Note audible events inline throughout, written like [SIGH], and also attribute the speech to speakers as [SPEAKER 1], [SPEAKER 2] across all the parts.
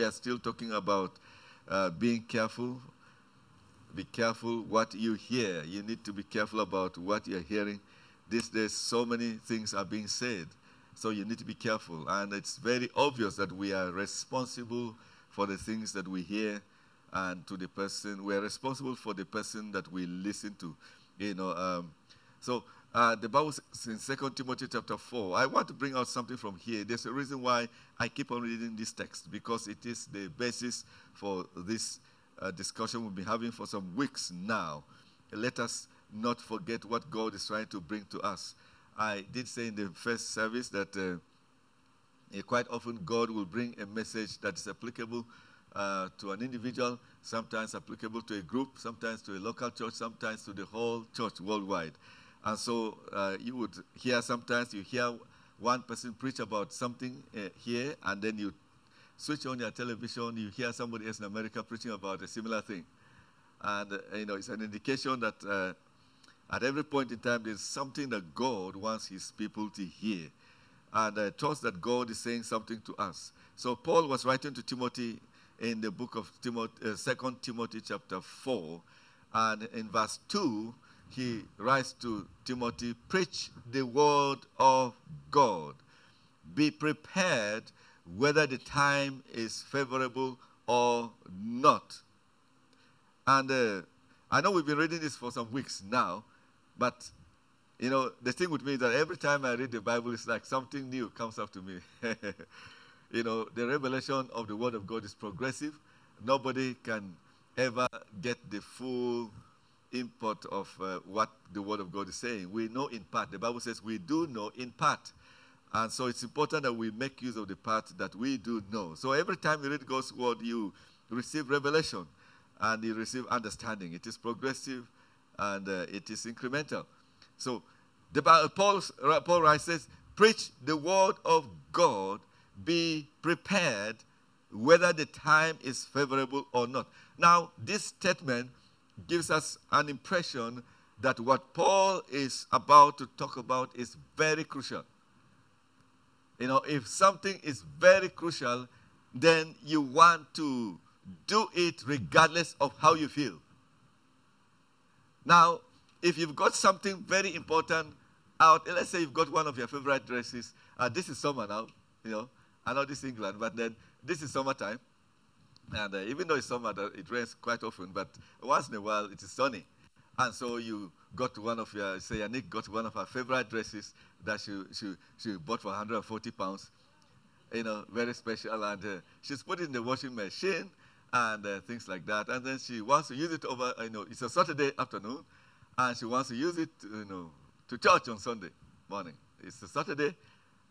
[SPEAKER 1] we are still talking about uh, being careful. Be careful what you hear. You need to be careful about what you're hearing. These days, so many things are being said. So you need to be careful. And it's very obvious that we are responsible for the things that we hear and to the person. We are responsible for the person that we listen to. You know, um, so uh, the Bible says in 2 Timothy chapter 4. I want to bring out something from here. There's a reason why I keep on reading this text because it is the basis for this uh, discussion we've been having for some weeks now. Let us not forget what God is trying to bring to us. I did say in the first service that uh, quite often God will bring a message that is applicable uh, to an individual, sometimes applicable to a group, sometimes to a local church, sometimes to the whole church worldwide. And so uh, you would hear sometimes you hear one person preach about something uh, here, and then you switch on your television, you hear somebody else in America preaching about a similar thing. And, uh, you know, it's an indication that uh, at every point in time, there's something that God wants his people to hear. And I trust that God is saying something to us. So Paul was writing to Timothy in the book of Timothy, uh, 2 Timothy chapter 4. And in verse 2, he writes to Timothy, preach the word of God. Be prepared whether the time is favorable or not. And uh, I know we've been reading this for some weeks now, but you know, the thing with me is that every time I read the Bible, it's like something new comes up to me. [LAUGHS] you know, the revelation of the Word of God is progressive. Nobody can ever get the full import of uh, what the Word of God is saying. We know in part. The Bible says we do know in part. And so it's important that we make use of the part that we do know. So every time you read God's Word, you receive revelation and you receive understanding. It is progressive and uh, it is incremental. So the Paul, Paul writes says, preach the word of God, be prepared whether the time is favorable or not. Now, this statement gives us an impression that what Paul is about to talk about is very crucial. You know, if something is very crucial, then you want to do it regardless of how you feel. Now, if you've got something very important out, let's say you've got one of your favorite dresses, uh, this is summer now, you know, I know this is England, but then this is summertime. And uh, even though it's summer, it rains quite often, but once in a while it is sunny. And so you got one of your, say, Nick got one of her favorite dresses that she, she, she bought for 140 pounds. You know, very special. And uh, she's put it in the washing machine and uh, things like that. And then she wants to use it over, you know, it's a Saturday afternoon, and she wants to use it, you know, to church on Sunday morning. It's a Saturday,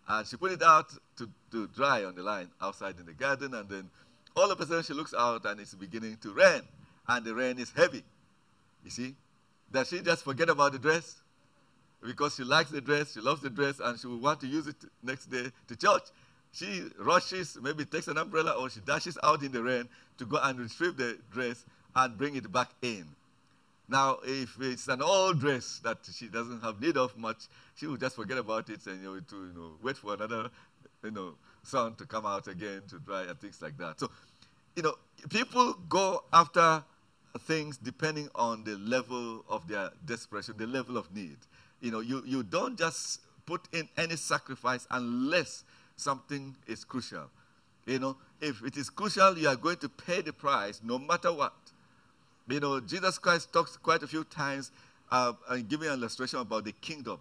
[SPEAKER 1] and she put it out to, to dry on the line outside in the garden, and then all of a sudden she looks out and it's beginning to rain, and the rain is heavy. You see? Does she just forget about the dress? Because she likes the dress, she loves the dress, and she will want to use it next day to church. She rushes, maybe takes an umbrella, or she dashes out in the rain to go and retrieve the dress and bring it back in. Now, if it's an old dress that she doesn't have need of much, she will just forget about it and you know, to you know, wait for another you know, sun to come out again to dry and things like that. So, you know, people go after things depending on the level of their desperation, the level of need. You know, you, you don't just put in any sacrifice unless something is crucial. You know, if it is crucial, you are going to pay the price no matter what. You know, Jesus Christ talks quite a few times uh, and giving an illustration about the kingdom.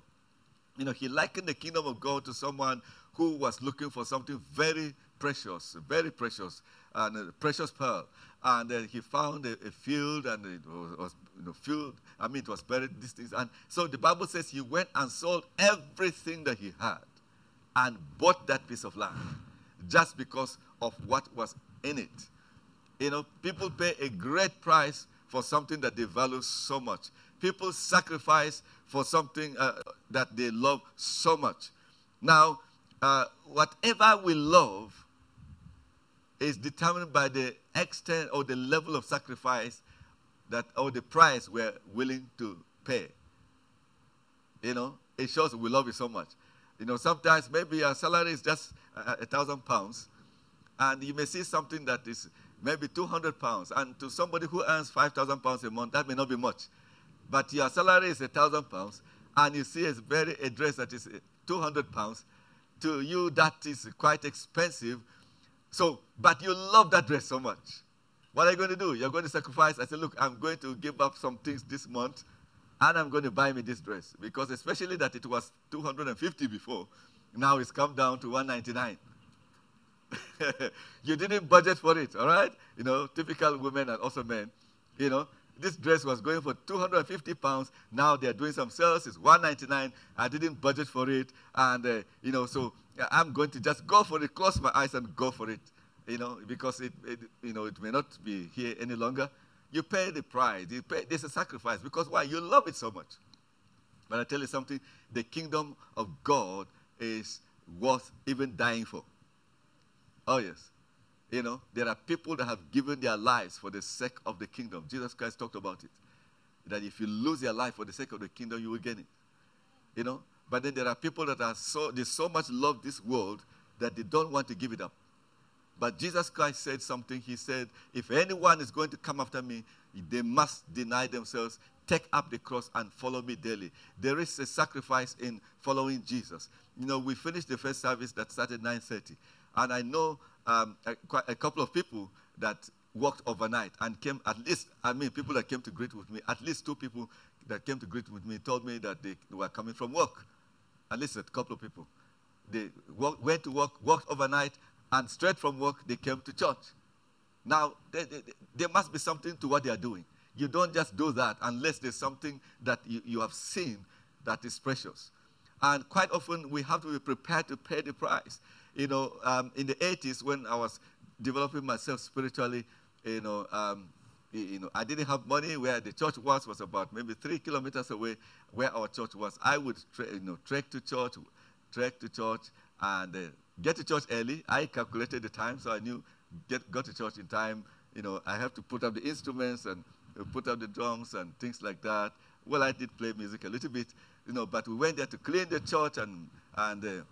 [SPEAKER 1] You know, he likened the kingdom of God to someone who was looking for something very precious, very precious, and a precious pearl. And uh, he found a, a, field, and it was, was you know, field. I mean, it was buried. These things, and so the Bible says he went and sold everything that he had, and bought that piece of land, just because of what was in it. You know, people pay a great price for something that they value so much. People sacrifice for something uh, that they love so much. Now, uh, whatever we love is determined by the extent or the level of sacrifice that or the price we're willing to pay. You know, it shows we love you so much. You know, sometimes maybe our salary is just a, thousand pounds, And you may see something that is maybe 200 pounds. And to somebody who earns 5,000 pounds a month, that may not be much. But your salary is a 1,000 pounds, and you see a very a dress that is 200 pounds. To you, that is quite expensive. So, but you love that dress so much. What are you going to do? You're going to sacrifice. I said, look, I'm going to give up some things this month, and I'm going to buy me this dress because, especially that it was 250 before, now it's come down to 199. [LAUGHS] you didn't budget for it, all right? You know, typical women and also men. You know, this dress was going for 250 pounds. Now they're doing some sales. It's 199. I didn't budget for it, and uh, you know, so I'm going to just go for it. Close my eyes and go for it. You know, because it, it you know, it may not be here any longer. You pay the price. You pay, there's a sacrifice because why? You love it so much. But I tell you something: the kingdom of God is worth even dying for. Oh, yes. You know, there are people that have given their lives for the sake of the kingdom. Jesus Christ talked about it. That if you lose your life for the sake of the kingdom, you will gain it. You know? But then there are people that are so they so much love this world that they don't want to give it up. But Jesus Christ said something. He said, If anyone is going to come after me, they must deny themselves, take up the cross, and follow me daily. There is a sacrifice in following Jesus. You know, we finished the first service that started 9:30. And I know um, a, a, couple of people that worked overnight and came at least, I mean, people that came to greet with me, at least two people that came to greet with me told me that they were coming from work. At least a couple of people. They walk, went to work, worked overnight, and straight from work, they came to church. Now, they, they, there must be something to what they are doing. You don't just do that unless there's something that you, you have seen that is precious. And quite often, we have to be prepared to pay the price you know, um, in the 80s when I was developing myself spiritually, you know, um, you know, I didn't have money. Where the church was was about maybe three kilometers away, where our church was. I would, tra- you know, trek to church, trek to church, and uh, get to church early. I calculated the time, so I knew get got to church in time. You know, I have to put up the instruments and uh, put up the drums and things like that. Well, I did play music a little bit, you know, but we went there to clean the church and and. Uh,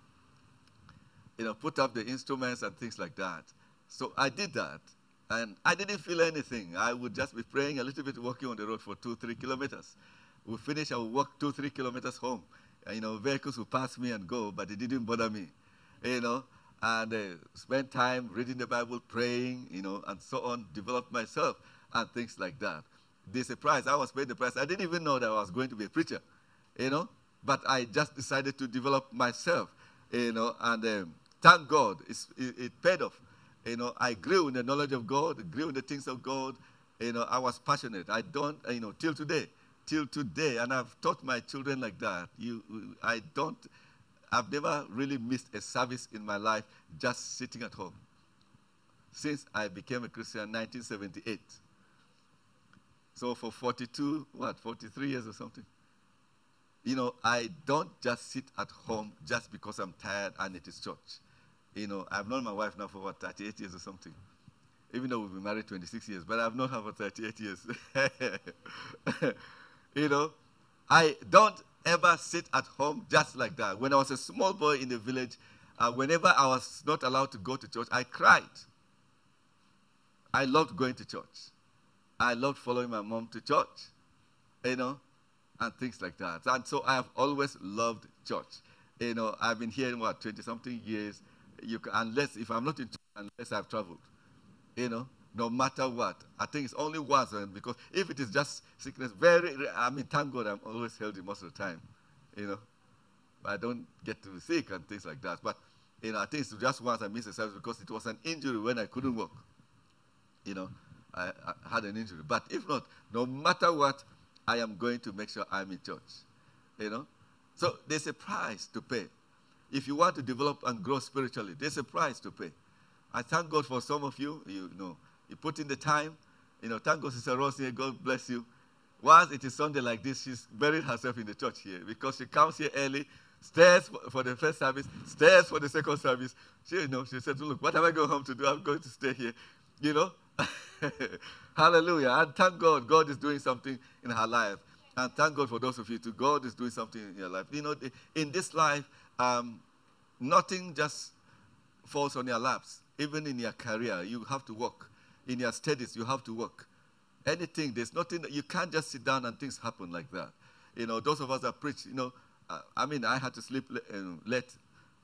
[SPEAKER 1] you know, put up the instruments and things like that. So I did that. And I didn't feel anything. I would just be praying a little bit, walking on the road for two, three kilometers. We finish, I would walk two, three kilometers home. You know, vehicles would pass me and go, but it didn't bother me. You know, and uh, spend time reading the Bible, praying, you know, and so on, develop myself and things like that. The surprise, I was paid the price. I didn't even know that I was going to be a preacher, you know, but I just decided to develop myself, you know, and um, Thank God, it, it paid off. You know, I grew in the knowledge of God, grew in the things of God. You know, I was passionate. I don't, you know, till today, till today, and I've taught my children like that. You, I don't, I've never really missed a service in my life just sitting at home. Since I became a Christian in 1978. So for 42, what, 43 years or something. You know, I don't just sit at home just because I'm tired and it is church. You know, I've known my wife now for what, 38 years or something. Even though we've been married 26 years, but I've known her for 38 years. [LAUGHS] you know, I don't ever sit at home just like that. When I was a small boy in the village, uh, whenever I was not allowed to go to church, I cried. I loved going to church. I loved following my mom to church, you know, and things like that. And so I have always loved church. You know, I've been here, in what, 20 something years you can, unless if I'm not in unless I've traveled, you know, no matter what. I think it's only once, because if it is just sickness, very, I mean, thank God I'm always healthy most of the time, you know. I don't get to be sick and things like that. But you know, I think it's just once I missed a service because it was an injury when I couldn't walk. You know, I, I had an injury. But if not, no matter what, I am going to make sure I'm in church. You know, so there's a price to pay. If you want to develop and grow spiritually, there's a price to pay. I thank God for some of you. You, know, you put in the time. You know, thank God, Sister Rose here. God bless you. Once it is Sunday like this, she's buried herself in the church here because she comes here early, stays for the first service, stays for the second service. She, you know, she said, "Look, what am I going home to do? I'm going to stay here." You know, [LAUGHS] Hallelujah! And thank God, God is doing something in her life. And thank God for those of you too. God is doing something in your life. You know, in this life, um, nothing just falls on your laps. Even in your career, you have to work. In your studies, you have to work. Anything, there's nothing, that you can't just sit down and things happen like that. You know, those of us that preach, you know, uh, I mean, I had to sleep uh, late,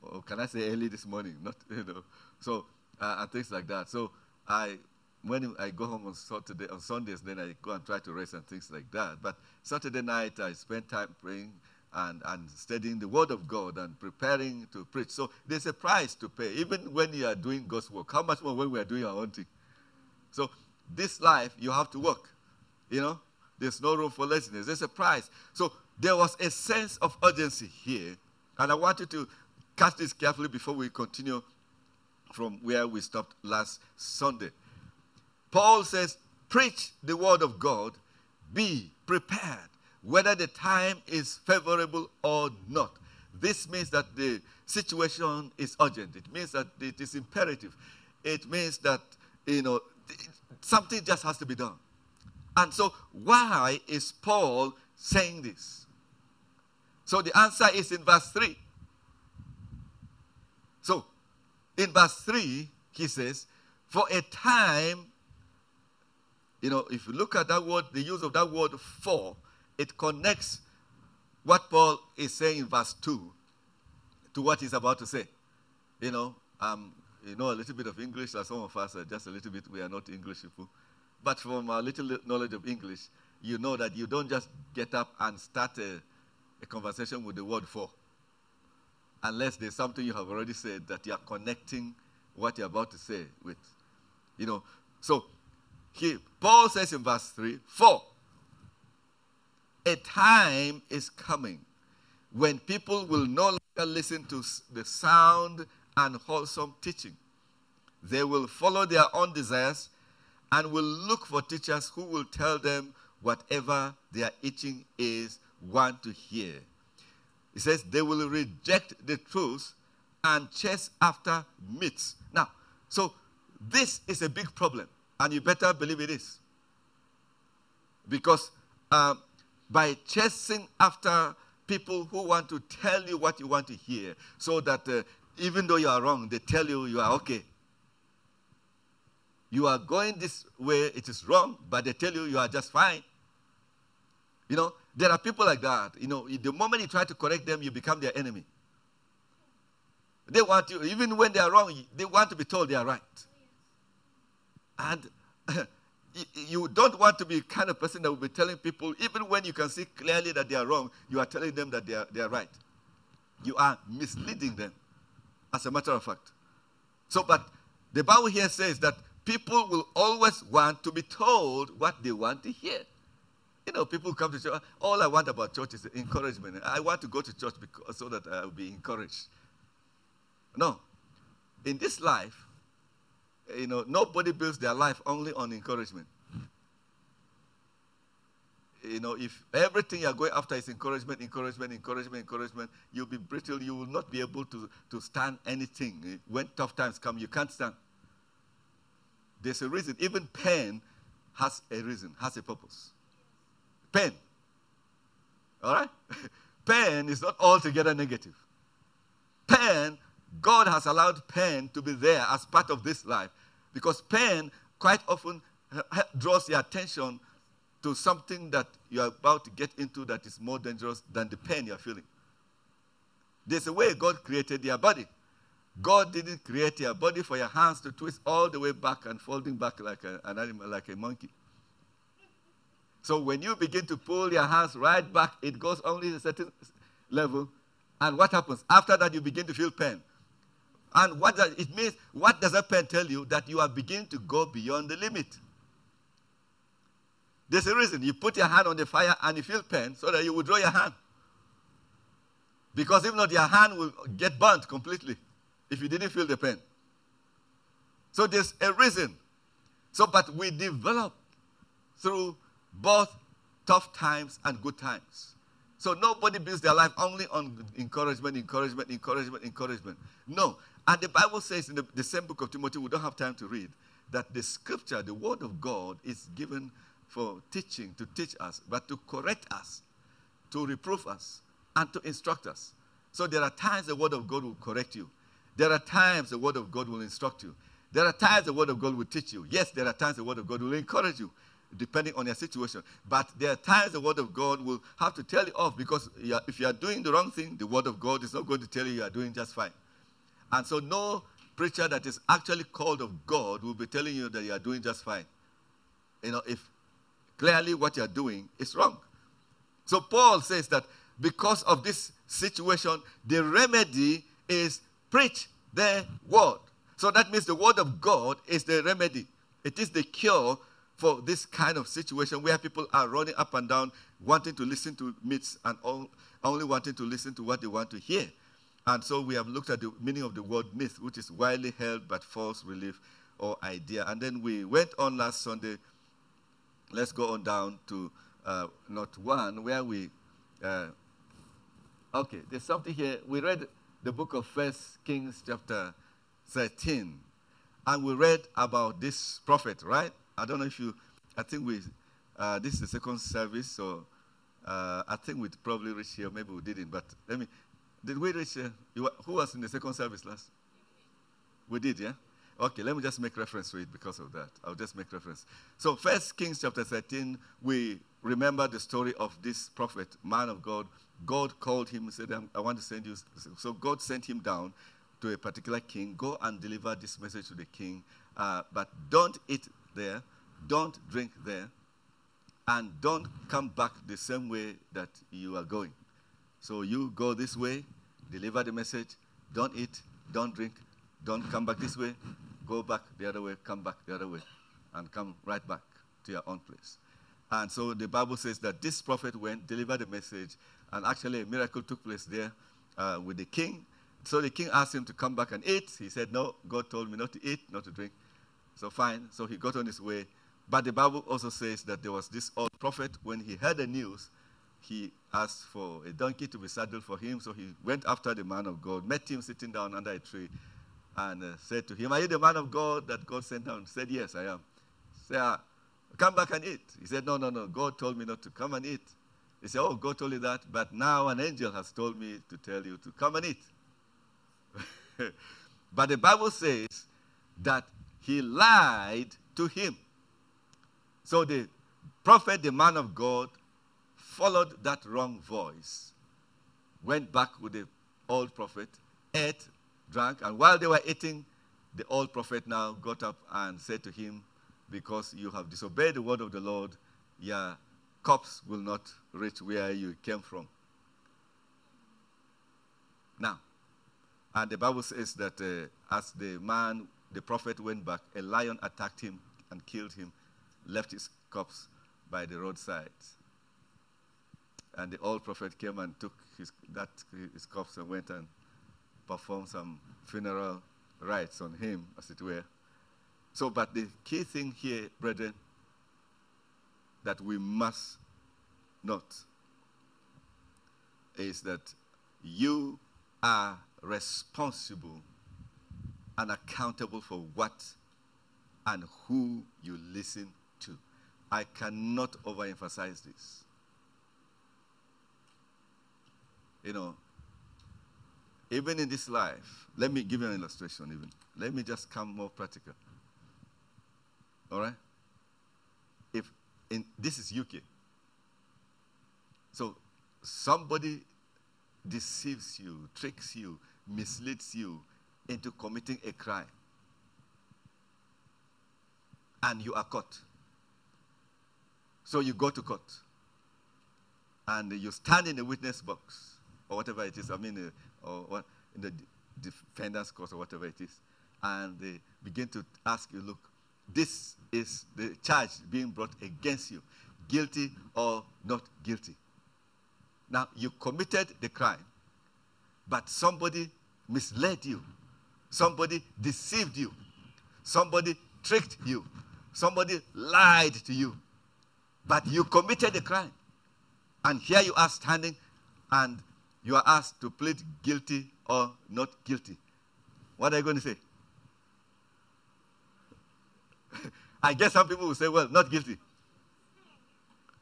[SPEAKER 1] or can I say early this morning? Not, [LAUGHS] you know, so, uh, and things like that. So I, when I go home on Saturday, on Sundays, then I go and try to rest and things like that. But Saturday night, I spend time praying and, and studying the Word of God and preparing to preach. So there's a price to pay, even when you are doing God's work. How much more when we are doing our own thing? So this life, you have to work. You know, there's no room for laziness. There's a price. So there was a sense of urgency here. And I want you to catch this carefully before we continue from where we stopped last Sunday. Paul says, Preach the word of God, be prepared whether the time is favorable or not. This means that the situation is urgent. It means that it is imperative. It means that, you know, something just has to be done. And so, why is Paul saying this? So, the answer is in verse 3. So, in verse 3, he says, For a time, you know, if you look at that word, the use of that word for, it connects what Paul is saying in verse 2 to what he's about to say. You know, um, you know a little bit of English, some of us are just a little bit, we are not English people. But from our little knowledge of English, you know that you don't just get up and start a, a conversation with the word for. Unless there's something you have already said that you are connecting what you're about to say with. You know, so he, Paul says in verse 3 For a time is coming when people will no longer listen to the sound and wholesome teaching. They will follow their own desires and will look for teachers who will tell them whatever their itching is want to hear. He says they will reject the truth and chase after myths. Now, so this is a big problem, and you better believe it is. Because um, by chasing after people who want to tell you what you want to hear, so that uh, even though you are wrong, they tell you you are okay. You are going this way, it is wrong, but they tell you you are just fine. You know, there are people like that. You know, the moment you try to correct them, you become their enemy. They want you, even when they are wrong, they want to be told they are right. And [LAUGHS] you don't want to be kind of person that will be telling people, even when you can see clearly that they are wrong, you are telling them that they are, they are right. You are misleading them, as a matter of fact. So, but the Bible here says that people will always want to be told what they want to hear. You know, people come to church, oh, all I want about church is encouragement. I want to go to church because, so that I will be encouraged. No. In this life, you know, nobody builds their life only on encouragement. You know, if everything you're going after is encouragement, encouragement, encouragement, encouragement, you'll be brittle. You will not be able to, to stand anything. Eh, when tough times come, you can't stand. There's a reason. Even pain has a reason, has a purpose. Pain. All right? [LAUGHS] pain is not altogether negative. Pain God has allowed pain to be there as part of this life because pain quite often draws your attention to something that you're about to get into that is more dangerous than the pain you're feeling. There's a way God created your body. God didn't create your body for your hands to twist all the way back and folding back like a, an animal, like a monkey. So when you begin to pull your hands right back, it goes only a certain level. And what happens? After that, you begin to feel pain. And what does it means? What does that pen tell you? That you are beginning to go beyond the limit. There's a reason. You put your hand on the fire and you feel pain so that you withdraw your hand. Because if not, your hand will get burnt completely if you didn't feel the pain. So there's a reason. So, but we develop through both tough times and good times. So nobody builds their life only on encouragement, encouragement, encouragement, encouragement. No, and the Bible says in the, the same book of Timothy, we don't have time to read, that the scripture, the word of God, is given for teaching, to teach us, but to correct us, to reprove us, and to instruct us. So there are times the word of God will correct you. There are times the word of God will instruct you. There are times the Word of God will teach you. Yes, there are times the Word of God will encourage you, depending on your situation. But there are times the Word of God will have to tell you off because if you are doing the wrong thing, the Word of God is not going to tell you you are doing just fine. And so, no preacher that is actually called of God will be telling you that you are doing just fine. You know, if clearly what you are doing is wrong. So, Paul says that because of this situation, the remedy is preach the word. So that means the word of God is the remedy. It is the cure for this kind of situation where people are running up and down, wanting to listen to myths and all, only wanting to listen to what they want to hear. And so we have looked at the meaning of the word myth, which is widely held but false belief or idea. And then we went on last Sunday. Let's go on down to uh, not one, where we. Uh, okay, there's something here. We read the book of First Kings, chapter 13. And we read about this prophet, right? I don't know if you, I think we, uh, this is the second service, so uh, I think we probably reached here. Maybe we didn't, but let me, did we reach? Were, who was in the second service last? We did, yeah? Okay, let me just make reference to it because of that. I'll just make reference. So, First Kings chapter 13, we remember the story of this prophet, man of God. God called him and said, I want to send you. So, God sent him down to a particular king, go and deliver this message to the king, uh, but don't eat there, don't drink there, and don't come back the same way that you are going. So you go this way, deliver the message, don't eat, don't drink, don't come back this way, go back the other way, come back the other way, and come right back to your own place. And so the Bible says that this prophet went, delivered the message, and actually a miracle took place there uh, with the king. So the king asked him to come back and eat. He said, No, God told me not to eat, not to drink. So fine. So he got on his way. But the Bible also says that there was this old prophet, when he heard the news, he asked for a donkey to be saddled for him. So he went after the man of God, met him sitting down under a tree, and uh, said to him, Are you the man of God that God sent down? He said, Yes, I am. Say, ah, Come back and eat. He said, No, no, no. God told me not to come and eat. He said, Oh, God told you that, but now an angel has told me to tell you to come and eat. [LAUGHS] but the Bible says that he lied to him. So the prophet, the man of God, followed that wrong voice, went back with the old prophet, ate, drank, and while they were eating, the old prophet now got up and said to him, Because you have disobeyed the word of the Lord, your cups will not reach where you came from. Now, and the Bible says that uh, as the man, the prophet went back, a lion attacked him and killed him, left his corpse by the roadside. And the old prophet came and took his, that, his corpse and went and performed some funeral rites on him, as it were. So, but the key thing here, brethren, that we must note is that you are responsible and accountable for what and who you listen to. I cannot overemphasize this. You know, even in this life, let me give you an illustration, even. Let me just come more practical. All right? If in this is UK. So somebody deceives you, tricks you, misleads you into committing a crime. And you are caught. So you go to court. And you stand in the witness box, or whatever it is, I mean, uh, or what, in the defender's court, or whatever it is. And they begin to ask you, look, this is the charge being brought against you guilty or not guilty. Now, you committed the crime, but somebody misled you, somebody deceived you, somebody tricked you, somebody lied to you, but you committed the crime. And here you are standing and you are asked to plead guilty or not guilty. What are you going to say? [LAUGHS] I guess some people will say, well, not guilty.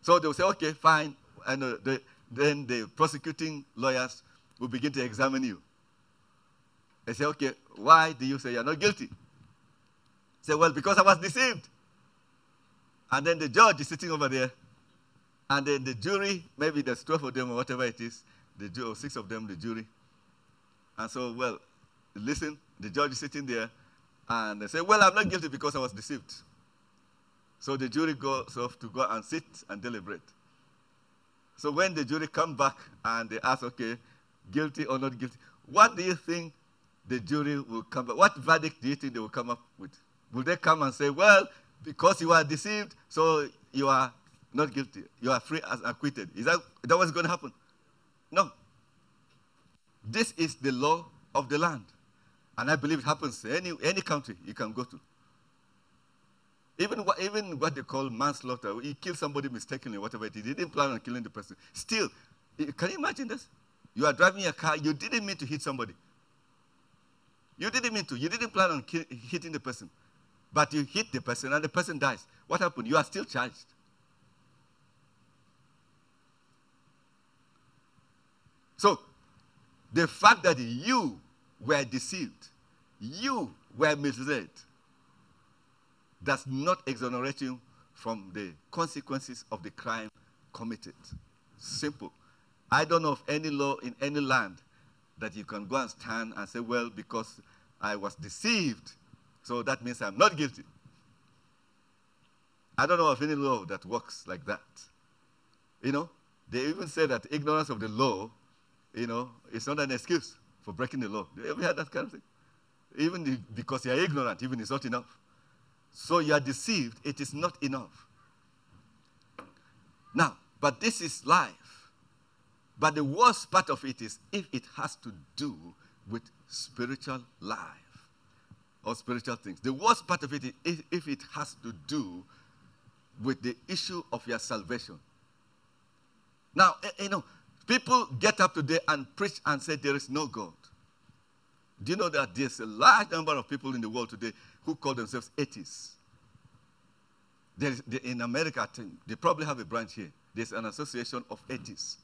[SPEAKER 1] So they'll say, okay, fine. And uh, the, then the prosecuting lawyers will begin to examine you. They say, okay, why do you say you're not guilty? Say, well, because I was deceived. And then the judge is sitting over there. And then the jury, maybe there's 12 of them or whatever it is, the six of them, the jury. And so, well, listen, the judge is sitting there. And they say, well, I'm not guilty because I was deceived. So the jury goes off to go and sit and deliberate. So when the jury come back and they ask, okay, guilty or not guilty, what do you think the jury will come back? What verdict do you think they will come up with? Will they come and say, well, because you are deceived, so you are not guilty. You are free as acquitted. Is that, that what's going to happen? No. This is the law of the land. And I believe it happens any, any country you can go to. Even what, even what they call manslaughter, you kill somebody mistakenly, whatever it is. You didn't plan on killing the person. Still, can you imagine this? You are driving a car, you didn't mean to hit somebody. You didn't mean to. You didn't plan on ki- hitting the person. But you hit the person and the person dies. What happened? You are still charged. So, the fact that you were deceived, you were misled, does not exonerate you from the consequences of the crime committed. Simple. I don't know of any law in any land that you can go and stand and say, well, because I was deceived, so that means I'm not guilty. I don't know of any law that works like that. You know, they even say that ignorance of the law, you know, it's not an excuse for breaking the law. Do you ever heard that kind of thing? Even the, because you are ignorant, even is not enough. So you are deceived, it is not enough. Now, but this is life. But the worst part of it is if it has to do with spiritual life or spiritual things. The worst part of it is if, if it has to do with the issue of your salvation. Now, eh, you know, people get up today and preach and say there is no God. Do you know that there's a large number of people in the world today who call themselves atheists? There's, in America, they probably have a branch here. There's an association of atheists.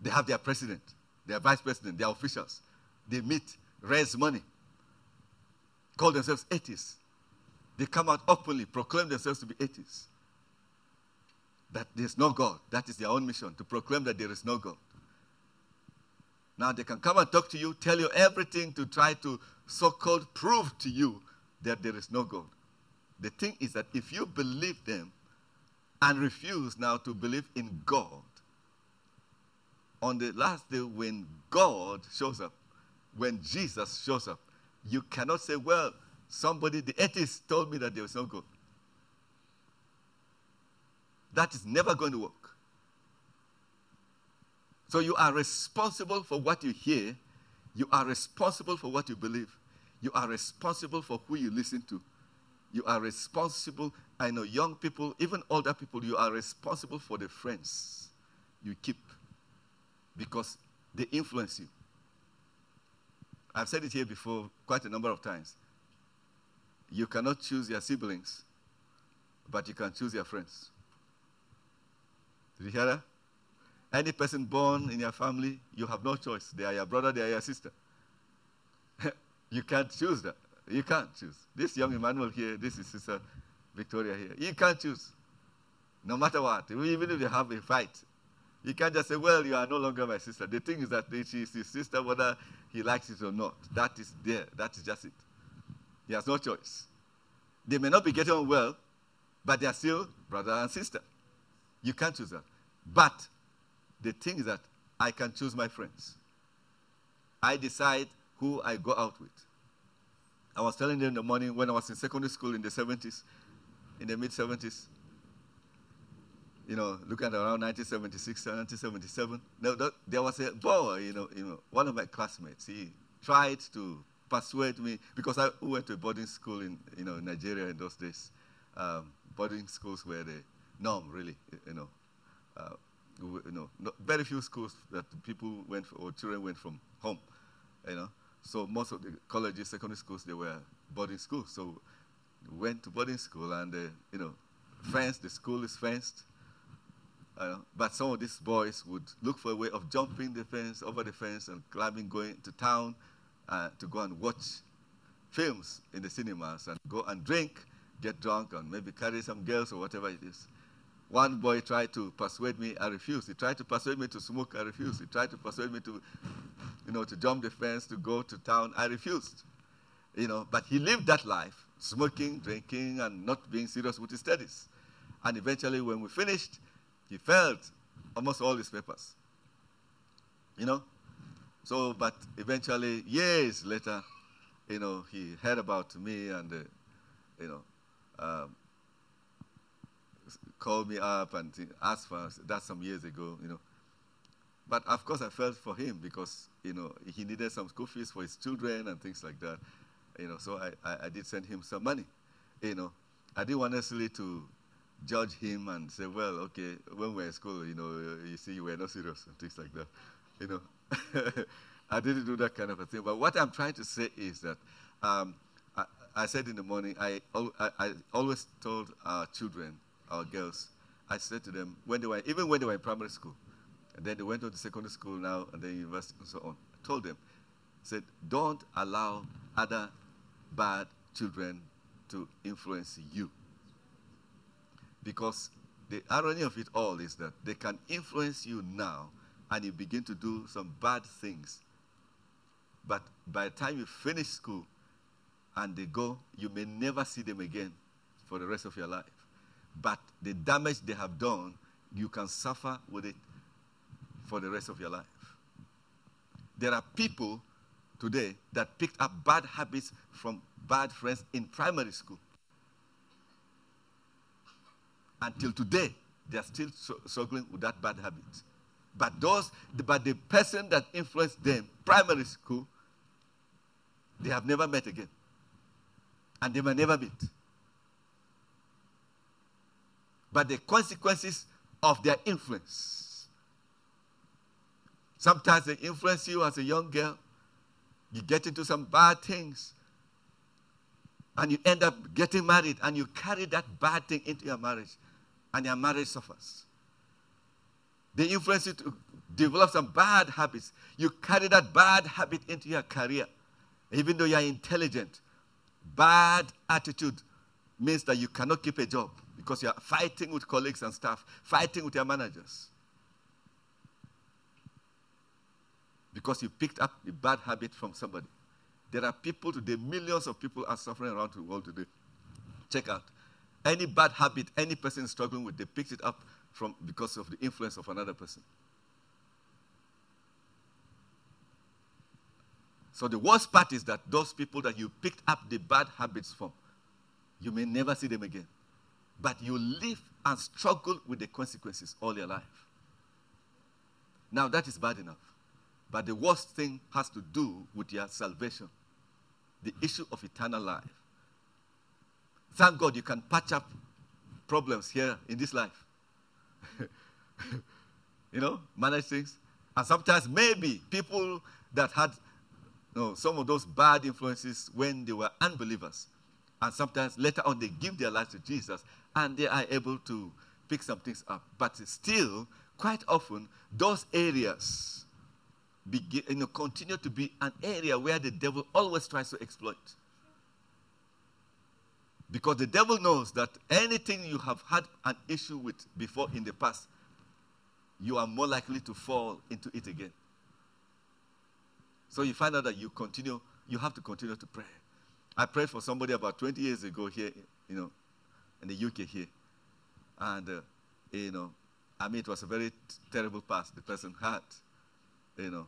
[SPEAKER 1] They have their president, their vice president, their officials. They meet, raise money, call themselves atheists. They come out openly, proclaim themselves to be atheists. That there's no God. That is their own mission, to proclaim that there is no God. Now they can come and talk to you, tell you everything to try to so called prove to you that there is no God. The thing is that if you believe them and refuse now to believe in God, on the last day when God shows up, when Jesus shows up, you cannot say, well, somebody, the atheist told me that there is no God. That is never going to work. So you are responsible for what you hear. You are responsible for what you believe. You are responsible for who you listen to. You are responsible. I know young people, even older people, you are responsible for the friends you keep because they influence you. I've said it here before quite a number of times. You cannot choose your siblings, but you can choose your friends. Did you hear that? Any person born in your family, you have no choice. They are your brother, they are your sister. [LAUGHS] you can't choose that. You can't choose. This young Emmanuel here, this is Sister Victoria here. You can't choose. No matter what. Even if they have a fight, you can't just say, well, you are no longer my sister. The thing is that she is his sister, whether he likes it or not. That is there. That is just it. He has no choice. They may not be getting on well, but they are still brother and sister. You can't choose that. But the thing is that I can choose my friends. I decide who I go out with. I was telling them in the morning when I was in secondary school in the 70s, in the mid 70s, you know, looking at around 1976, 1977, there, there was a boy, you know, you know, one of my classmates. He tried to persuade me because I went to a boarding school in, you know, Nigeria in those days. Um, boarding schools where the norm, really, you know. Uh, you know, not, very few schools that people went for, or children went from home, you know. So most of the colleges, secondary schools, they were boarding schools. So went to boarding school and, uh, you know, fenced, the school is fenced. Uh, but some of these boys would look for a way of jumping the fence, over the fence, and climbing, going to town uh, to go and watch films in the cinemas and go and drink, get drunk, and maybe carry some girls or whatever it is. One boy tried to persuade me, I refused. He tried to persuade me to smoke, I refused. He tried to persuade me to, you know, to jump the fence, to go to town, I refused. You know, but he lived that life, smoking, drinking, and not being serious with his studies. And eventually, when we finished, he failed almost all his papers. You know? So, but eventually, years later, you know, he heard about me and, uh, you know, um, called me up and asked for us. That's some years ago, you know. But of course, I felt for him because, you know, he needed some school fees for his children and things like that. You know, so I, I, I did send him some money. You know, I didn't want necessarily to judge him and say, well, okay, when we were in school, you know, you see, you were not serious and things like that. You know, [LAUGHS] I didn't do that kind of a thing. But what I'm trying to say is that um, I, I, said in the morning, I, I, I always told our children, our girls, I said to them, when they were, even when they were in primary school, and then they went to secondary school now, and then university and so on, I told them, said, don't allow other bad children to influence you. Because the irony of it all is that they can influence you now and you begin to do some bad things. But by the time you finish school and they go, you may never see them again for the rest of your life. But the damage they have done, you can suffer with it for the rest of your life. There are people today that picked up bad habits from bad friends in primary school. Until today, they are still struggling with that bad habit. But those, but the person that influenced them, primary school, they have never met again. And they may never meet. But the consequences of their influence. Sometimes they influence you as a young girl. You get into some bad things. And you end up getting married, and you carry that bad thing into your marriage, and your marriage suffers. They influence you to develop some bad habits. You carry that bad habit into your career. Even though you are intelligent, bad attitude means that you cannot keep a job because you are fighting with colleagues and staff, fighting with your managers. Because you picked up a bad habit from somebody. There are people today, millions of people are suffering around the world today. Check out. Any bad habit any person is struggling with, they picked it up from because of the influence of another person. So the worst part is that those people that you picked up the bad habits from, you may never see them again. But you live and struggle with the consequences all your life. Now that is bad enough. But the worst thing has to do with your salvation. The issue of eternal life. Thank God you can patch up problems here in this life. [LAUGHS] you know, manage things. And sometimes maybe people that had you know, some of those bad influences when they were unbelievers. And sometimes later on they give their lives to Jesus and they are able to pick some things up. But still, quite often, those areas begin, you know, continue to be an area where the devil always tries to exploit. Because the devil knows that anything you have had an issue with before in the past, you are more likely to fall into it again. So you find out that you continue, you have to continue to pray. I prayed for somebody about 20 years ago here, you know, in the UK here. And, uh, you know, I mean, it was a very t- terrible past the person had. You know,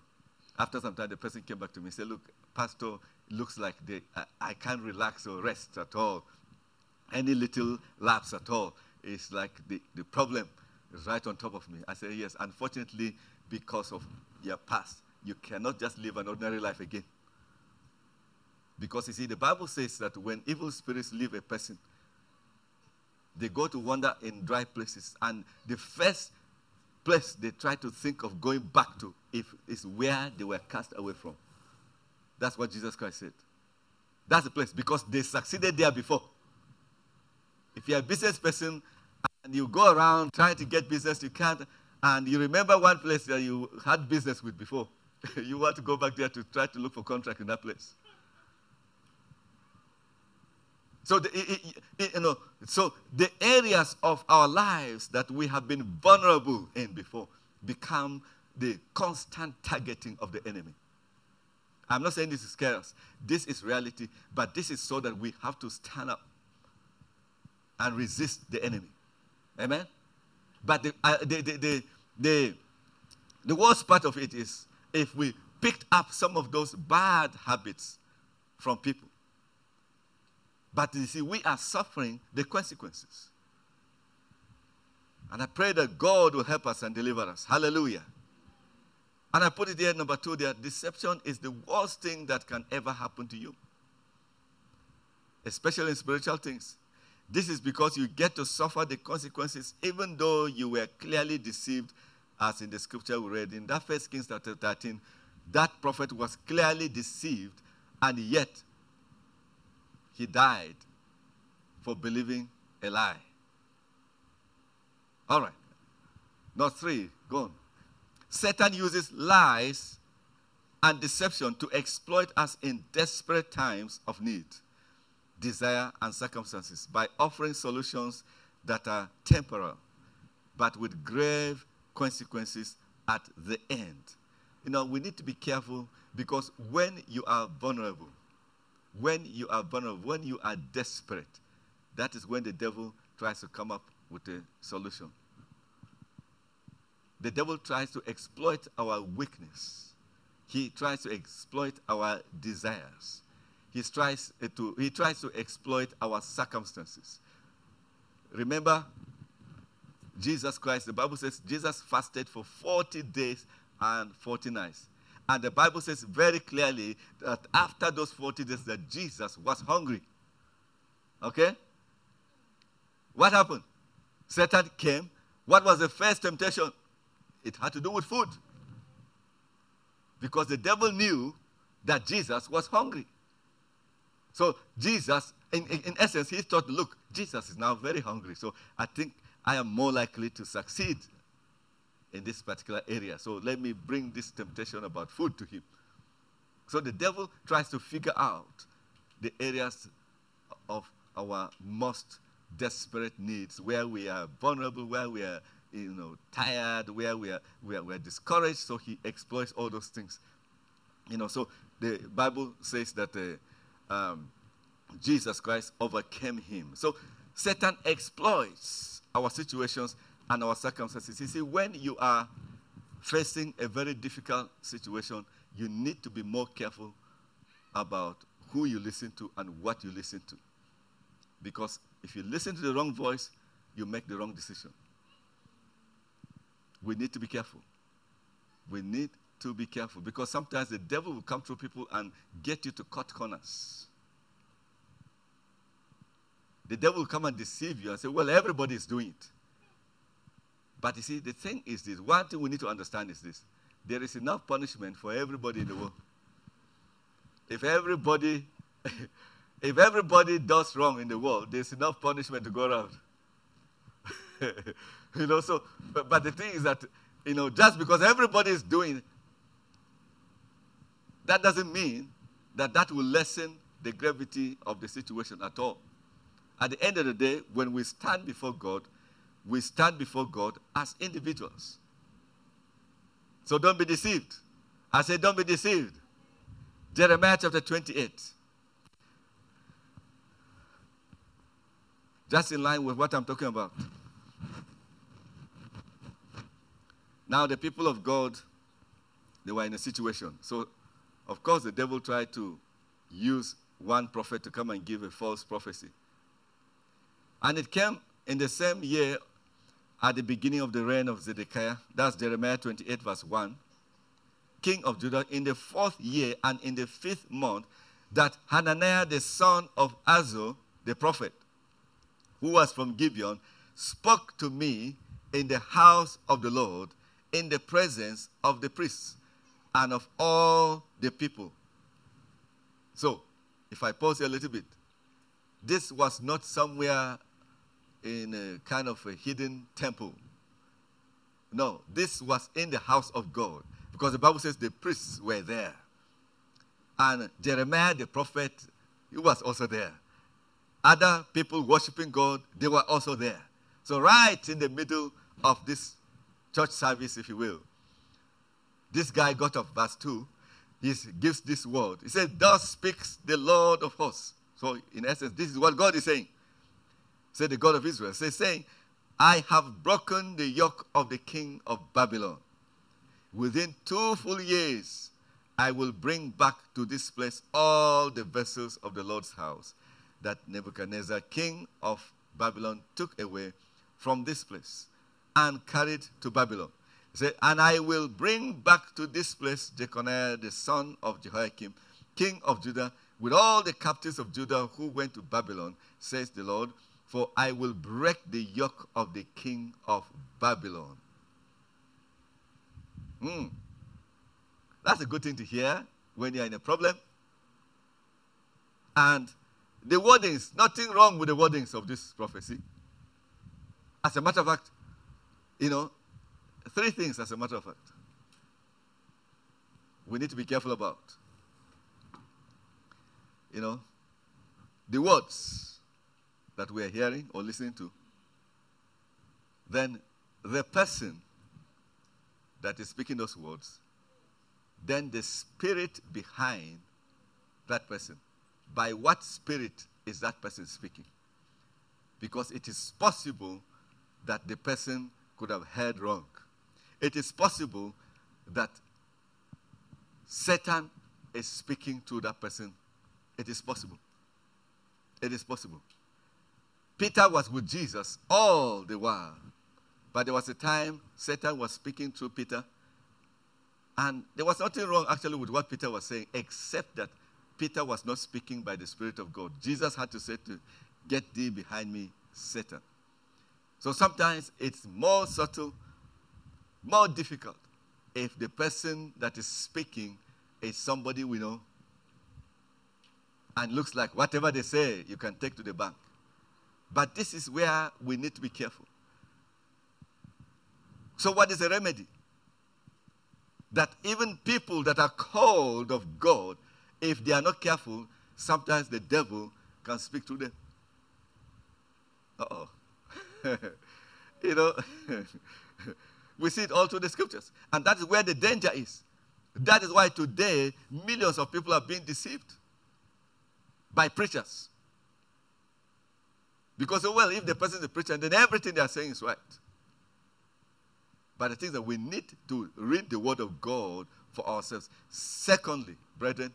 [SPEAKER 1] after some time, the person came back to me and said, Look, Pastor, looks like they, I, I can't relax or rest at all any little lapse at all is like the, the problem is right on top of me. I said, yes, unfortunately, because of your past, you cannot just live an ordinary life again. Because you see, the Bible says that when evil spirits leave a person, they go to wander in dry places. And the first place they try to think of going back to if, is where they were cast away from. That's what Jesus Christ said. That's the place because they succeeded there before. If you're a business person and you go around trying to get business, you can't, and you remember one place that you had business with before, [LAUGHS] you want to go back there to try to look for contract in that place. So the, it, it, you know, so the areas of our lives that we have been vulnerable in before become the constant targeting of the enemy. I'm not saying this is us. This is reality, but this is so that we have to stand up and resist the enemy. Amen? But the, uh, the, the, the, the, the worst part of it is if we picked up some of those bad habits from people. But you see, we are suffering the consequences. And I pray that God will help us and deliver us. Hallelujah. And I put it here, number two, there deception is the worst thing that can ever happen to you, especially in spiritual things. This is because you get to suffer the consequences, even though you were clearly deceived, as in the scripture we read. In that first Kings chapter 13, that prophet was clearly deceived, and yet he died for believing a lie. All right. Not three, go on. Satan uses lies and deception to exploit us in desperate times of need desire, and circumstances by offering solutions that are temporal, but with grave consequences at the end. You know, we need to be careful because when you are vulnerable, when you are vulnerable, when you are desperate, that is when the devil tries to come up with a solution. The devil tries to exploit our weakness. He tries to exploit our desires he tries uh, to, he tries to exploit our circumstances. Remember, Jesus Christ, the Bible says Jesus fasted for 40 days and 40 nights. And the Bible says very clearly that after those 40 days that Jesus was hungry. Okay? What happened? Satan came. What was the first temptation? It had to do with food. Because the devil knew that Jesus was hungry. So Jesus, in, in, in, essence, he thought, look, Jesus is now very hungry. So I think I am more likely to succeed in this particular area. So let me bring this temptation about food to him. So the devil tries to figure out the areas of our most desperate needs, where we are vulnerable, where we are you know, tired, where we are, we are, we are discouraged. So he exploits all those things. You know, so the Bible says that uh, um, Jesus Christ overcame him. So Satan exploits our situations and our circumstances. You see, when you are facing a very difficult situation, you need to be more careful about who you listen to and what you listen to. Because if you listen to the wrong voice, you make the wrong decision. We need to be careful. We need to be careful because sometimes the devil will come through people and get you to cut corners. The devil will come and deceive you and say, Well, everybody is doing it. But you see, the thing is this one thing we need to understand is this there is enough punishment for everybody in the world. If everybody [LAUGHS] if everybody does wrong in the world, there's enough punishment to go around. [LAUGHS] you know, so but, but the thing is that you know, just because everybody is doing that doesn't mean that that will lessen the gravity of the situation at all. At the end of the day, when we stand before God, we stand before God as individuals. So don't be deceived. I say, don't be deceived. Jeremiah chapter 28. Just in line with what I'm talking about. Now, the people of God, they were in a situation. So of course, the devil tried to use one prophet to come and give a false prophecy. And it came in the same year at the beginning of the reign of Zedekiah. That's Jeremiah 28, verse 1. King of Judah, in the fourth year and in the fifth month, that Hananiah, the son of Azur, the prophet, who was from Gibeon, spoke to me in the house of the Lord in the presence of the priests and of all the people. So, if I pause a little bit, this was not somewhere in a kind of a hidden temple. No, this was in the house of God because the Bible says the priests were there. And Jeremiah the prophet, he was also there. other people worshiping God, they were also there. So, right in the middle of this church service, if you will, this guy got up, verse 2. He gives this word. He said, Thus speaks the Lord of hosts. So, in essence, this is what God is saying. Said the God of Israel. Says, saying, I have broken the yoke of the king of Babylon. Within two full years, I will bring back to this place all the vessels of the Lord's house that Nebuchadnezzar, king of Babylon, took away from this place and carried to Babylon. And I will bring back to this place Jeconiah, the son of Jehoiakim, king of Judah, with all the captives of Judah who went to Babylon, says the Lord, for I will break the yoke of the king of Babylon. Hmm. That's a good thing to hear when you're in a problem. And the wordings, nothing wrong with the wordings of this prophecy. As a matter of fact, you know, three things as a matter of fact we need to be careful about. You know, the words that we are hearing or listening to, then the person that is speaking those words, then the spirit behind that person. By what spirit is that person speaking? Because it is possible that the person could have heard wrong. It is possible that Satan is speaking to that person. It is possible. It is possible. Peter was with Jesus all the while. But there was a time Satan was speaking to Peter. And there was nothing wrong actually with what Peter was saying, except that Peter was not speaking by the Spirit of God. Jesus had to say to, Get thee behind me, Satan. So sometimes it's more subtle, more difficult if the person that is speaking is somebody we know and looks like whatever they say you can take to the bank. But this is where we need to be careful. So, what is the remedy? That even people that are called of God, if they are not careful, sometimes the devil can speak to them. Oh. [LAUGHS] you know, [LAUGHS] we see it all through the scriptures. And that is where the danger is. That is why today millions of people are being deceived by preachers. Because, well, if the person is a preacher, then everything they are saying is right. But the thing is that we need to read the word of God for ourselves. Secondly, brethren,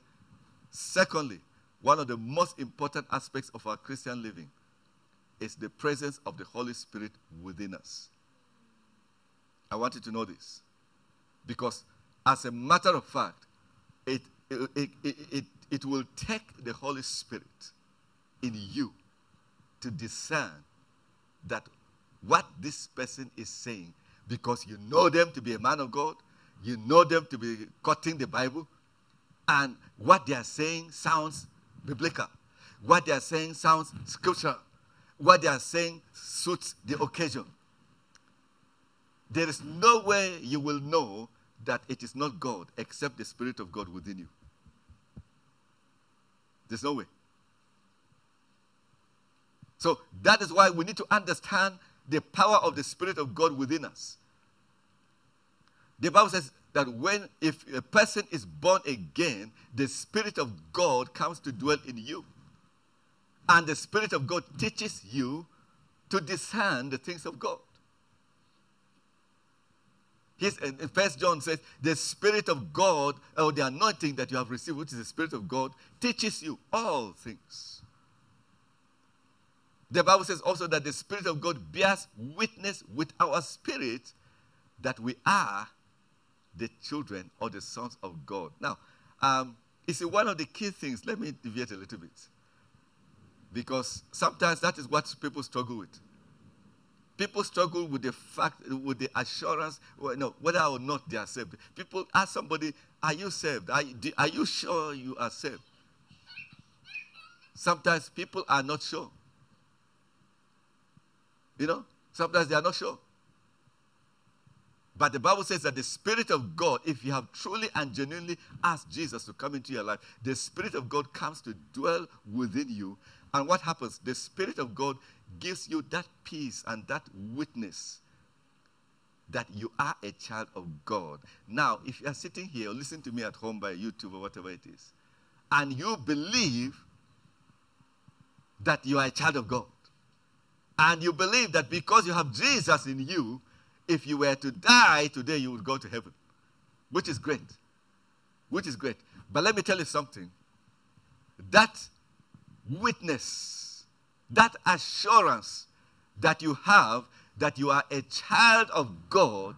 [SPEAKER 1] secondly, one of the most important aspects of our Christian living is the presence of the Holy Spirit within us. I want you to know this. Because, as a matter of fact, it, it, it, it, it will take the Holy Spirit in you to discern that what this person is saying, because you know them to be a man of God, you know them to be quoting the Bible, and what they are saying sounds biblical. What they are saying sounds scriptural what they are saying suits the occasion. There is no way you will know that it is not God except the Spirit of God within you. There's no way. So that is why we need to understand the power of the Spirit of God within us. The Bible says that when if a person is born again, the Spirit of God comes to dwell in you. And the Spirit of God teaches you to discern the things of God. In First John says, the Spirit of God, or the anointing that you have received, which is the Spirit of God, teaches you all things. The Bible says also that the Spirit of God bears witness with our spirit that we are the children or the sons of God. Now, um, you see, one of the key things, let me deviate a little bit. Because sometimes that is what people struggle with. People struggle with the fact, with the assurance, well, no, whether or not they are saved. People ask somebody, Are you saved? Are, are you sure you are saved? Sometimes people are not sure. You know, sometimes they are not sure. But the Bible says that the Spirit of God, if you have truly and genuinely asked Jesus to come into your life, the Spirit of God comes to dwell within you. And what happens? The Spirit of God gives you that peace and that witness that you are a child of God. Now, if you are sitting here or listening to me at home by YouTube or whatever it is, and you believe that you are a child of God, and you believe that because you have Jesus in you, if you were to die today, you would go to heaven, which is great. Which is great. But let me tell you something. That witness, that assurance that you have that you are a child of God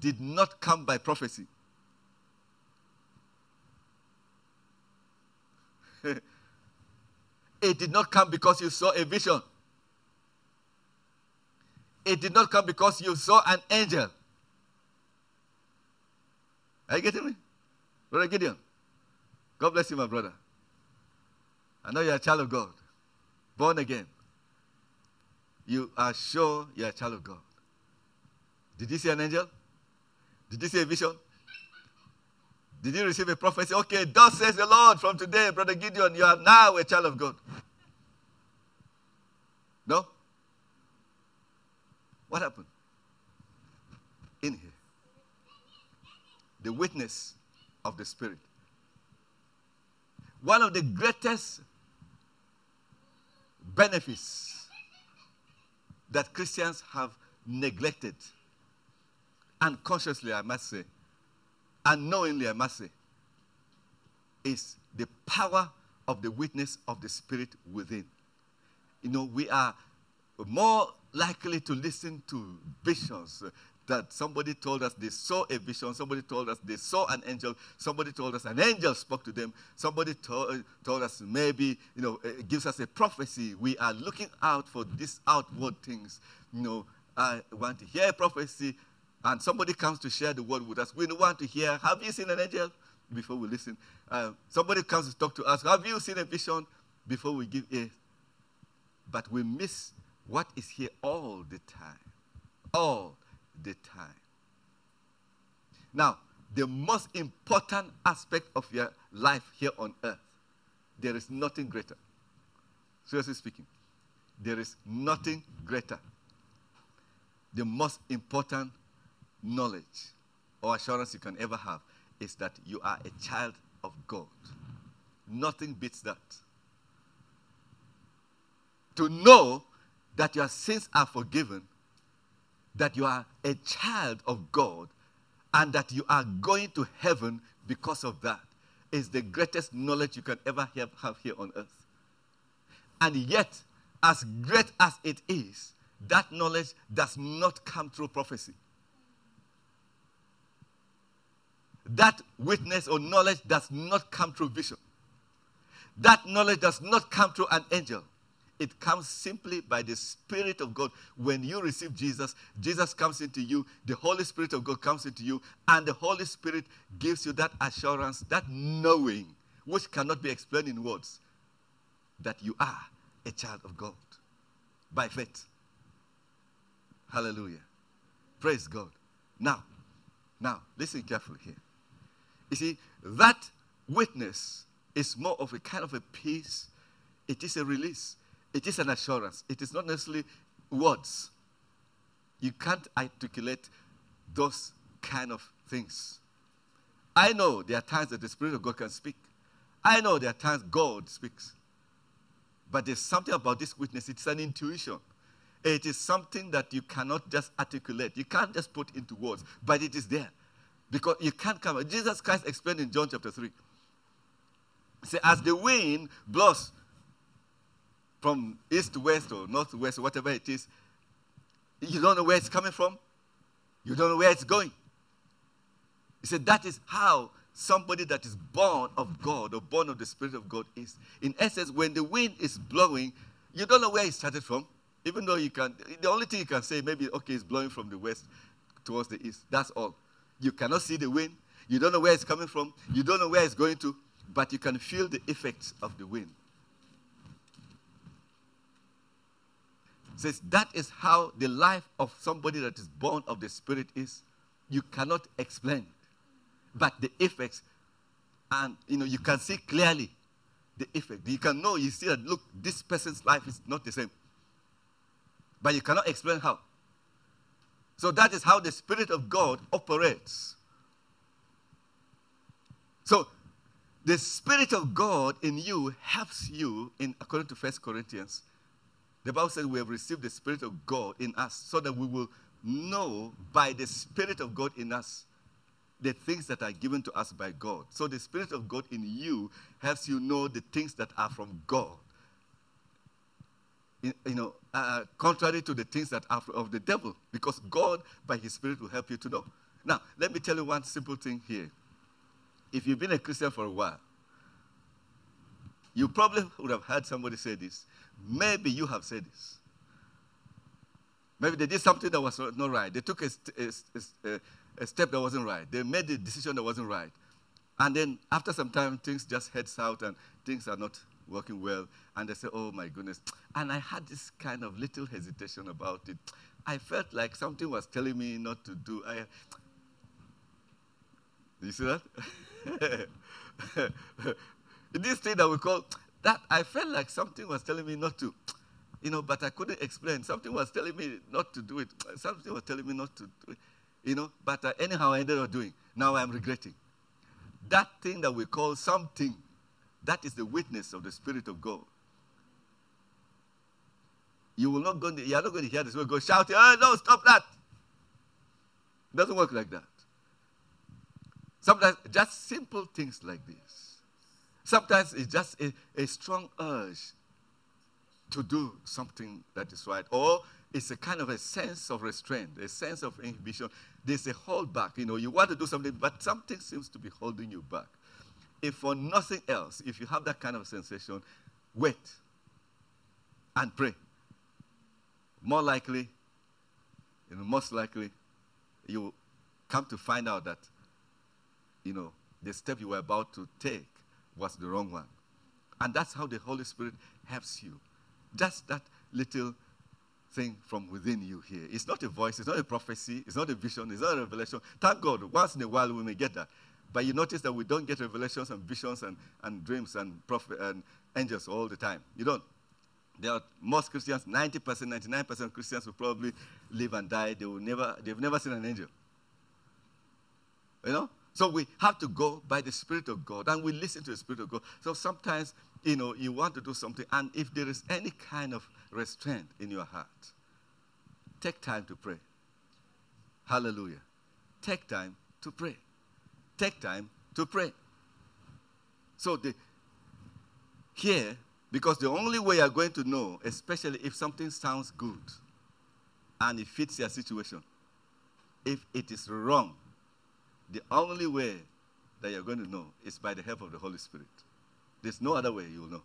[SPEAKER 1] did not come by prophecy. [LAUGHS] it did not come because you saw a vision. It did not come because you saw an angel. Are you getting me? Brother Gideon. God bless you, my brother. I know you're a child of God, born again. You are sure you're a child of God. Did you see an angel? Did you see a vision? Did you receive a prophecy? Okay, thus says the Lord from today, Brother Gideon, you are now a child of God. No? What happened? In here. The witness of the Spirit. One of the greatest benefits that Christians have neglected, unconsciously, I must say, unknowingly, I must say, is the power of the witness of the Spirit within. You know, we are more likely to listen to visions that somebody told us they saw a vision, somebody told us they saw an angel, somebody told us an angel spoke to them, somebody told, told us maybe, you know, it gives us a prophecy. We are looking out for these outward things. You know, I want to hear a prophecy, and somebody comes to share the word with us. We want to hear, have you seen an angel? Before we listen. Uh, somebody comes to talk to us, have you seen a vision? Before we give a. But we miss what is here all the time. All the time. Now, the most important aspect of your life here on earth, there is nothing greater. Seriously speaking, there is nothing greater. The most important knowledge or assurance you can ever have is that you are a child of God. Nothing beats that. To know that your sins are forgiven, that you are a child of God, and that you are going to heaven because of that is the greatest knowledge you can ever have, have here on earth. And yet, as great as it is, that knowledge does not come through prophecy. That witness or knowledge does not come through vision. That knowledge does not come through an angel. It comes simply by the Spirit of God. When you receive Jesus, Jesus comes into you, the Holy Spirit of God comes into you, and the Holy Spirit gives you that assurance, that knowing, which cannot be explained in words, that you are a child of God by faith. Hallelujah. Praise God. Now, now, listen carefully here. You see, that witness is more of a kind of a peace, it is a release. It is an assurance. It is not necessarily words. You can't articulate those kind of things. I know there are times that the Spirit of God can speak. I know there are times God speaks. But there's something about this witness, it's an intuition. It is something that you cannot just articulate. You can't just put into words, but it is there. Because you can't come. Jesus Christ explained in John chapter 3. Say, as the wind blows from east to west or north to west or whatever it is, you don't know where it's coming from. You don't know where it's going. He said that is how somebody that is born of God or born of the Spirit of God is. In essence, when the wind is blowing, you don't know where it started from. Even though you can, the only thing you can say, maybe, okay, it's blowing from the west towards the east. That's all. You cannot see the wind. You don't know where it's coming from. You don't know where it's going to, but you can feel the effects of the wind. Says that is how the life of somebody that is born of the Spirit is. you cannot explain. But the effects, and you know, you can see clearly the effect. You can know, you see that, look, this person's life is not the same. But you cannot explain how. So that is how the Spirit of God operates. So the Spirit of God in you helps you, in according to First Corinthians. The Bible says we have received the Spirit of God in us so that we will know by the Spirit of God in us the things that are given to us by God. So the Spirit of God in you helps you know the things that are from God. You, know, uh, contrary to the things that are of the devil, because God, by His Spirit, will help you to know. Now, let me tell you one simple thing here. If you've been a Christian for a while, you probably would have heard somebody say this. Maybe you have said this. Maybe they did something that was not right. They took a, a, a, a step that wasn't right. They made a decision that wasn't right. And then after some time, things just head south and things are not working well. And they say, oh my goodness. And I had this kind of little hesitation about it. I felt like something was telling me not to do. I, you see that? [LAUGHS] this thing that we call that, I felt like something was telling me not to you know, but I couldn't explain. Something was telling me not to do it. Something was telling me not to do it, you know. But uh, anyhow, I ended up doing. Now I'm regretting. That thing that we call something, that is the witness of the Spirit of God. You will not go. You are not going to hear this. We'll go shouting. Oh no! Stop that! It doesn't work like that. Sometimes just simple things like this. Sometimes it's just a, a strong urge to do something that is right. Or it's a kind of a sense of restraint, a sense of inhibition. There's a holdback. You know, you want to do something, but something seems to be holding you back. If for nothing else, if you have that kind of sensation, wait and pray. More likely, you know, most likely, you come to find out that, you know, the step you were about to take was the wrong one. And that's how the Holy Spirit helps you just that little thing from within you here. It's not a voice, it's not a prophecy, it's not a vision, it's not a revelation. Thank God, once in a while we may get that. But you notice that we don't get revelations and visions and, and dreams and, prophet, and angels all the time. You don't. There are most Christians, 90%, 99% of Christians will probably live and die. They will never, they've never seen an angel. You know? So we have to go by the Spirit of God and we listen to the Spirit of God. So sometimes you know, you want to do something, and if there is any kind of restraint in your heart, take time to pray. Hallelujah. Take time to pray. Take time to pray. So the here, because the only way you're going to know, especially if something sounds good and it fits your situation, if it is wrong, the only way that you're going to know is by the help of the Holy Spirit. There's no other way you'll know.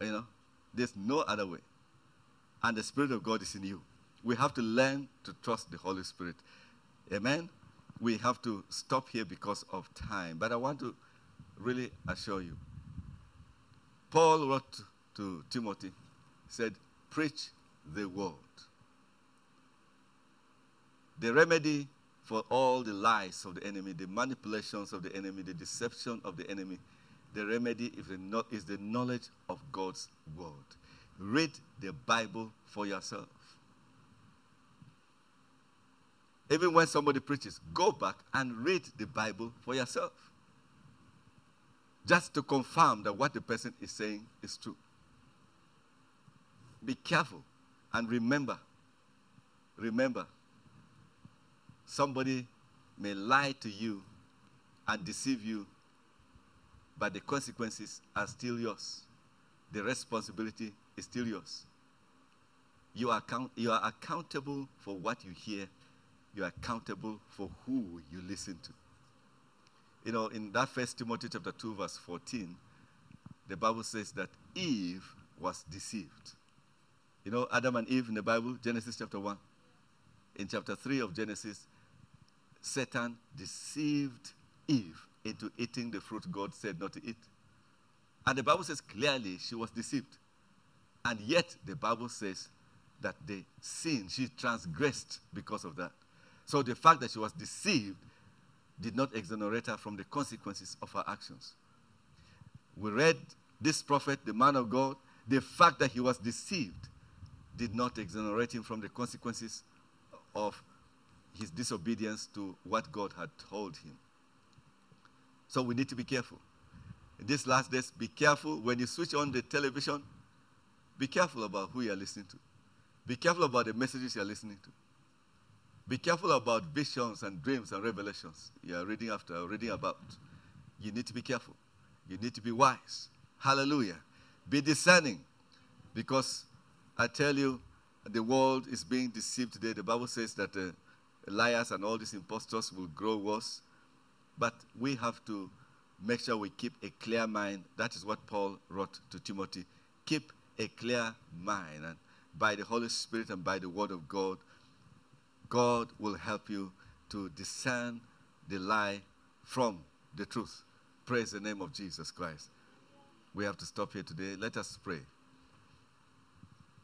[SPEAKER 1] You know, there's no other way. And the Spirit of God is in you. We have to learn to trust the Holy Spirit. Amen. We have to stop here because of time. But I want to really assure you. Paul wrote to Timothy, said, Preach the word. The remedy for all the lies of the enemy, the manipulations of the enemy, the deception of the enemy the remedy is the, knowledge of God's word. Read the Bible for yourself. Even when somebody preaches, go back and read the Bible for yourself. Just to confirm that what the person is saying is true. Be careful and remember, remember, somebody may lie to you and deceive you but the consequences are still yours. The responsibility is still yours. You are, account- you are accountable for what you hear. You are accountable for who you listen to. You know, in that first Timothy chapter 2, verse 14, the Bible says that Eve was deceived. You know, Adam and Eve in the Bible, Genesis chapter 1. In chapter 3 of Genesis, Satan deceived Eve into eating the fruit God said not to eat. And the Bible says clearly she was deceived. And yet the Bible says that the sin, she transgressed because of that. So the fact that she was deceived did not exonerate her from the consequences of her actions. We read this prophet, the man of God, the fact that he was deceived did not exonerate him from the consequences of his disobedience to what God had told him. So we need to be careful. In these last days, be careful when you switch on the television, be careful about who you are listening to. Be careful about the messages you are listening to. Be careful about visions and dreams and revelations you are reading after, reading about. You need to be careful. You need to be wise. Hallelujah. Be discerning. Because I tell you, the world is being deceived today. The Bible says that uh, liars and all these impostors will grow worse. But we have to make sure we keep a clear mind. That is what Paul wrote to Timothy. Keep a clear mind. And by the Holy Spirit and by the Word of God, God will help you to discern the lie from the truth. Praise the name of Jesus Christ. We have to stop here today. Let us pray.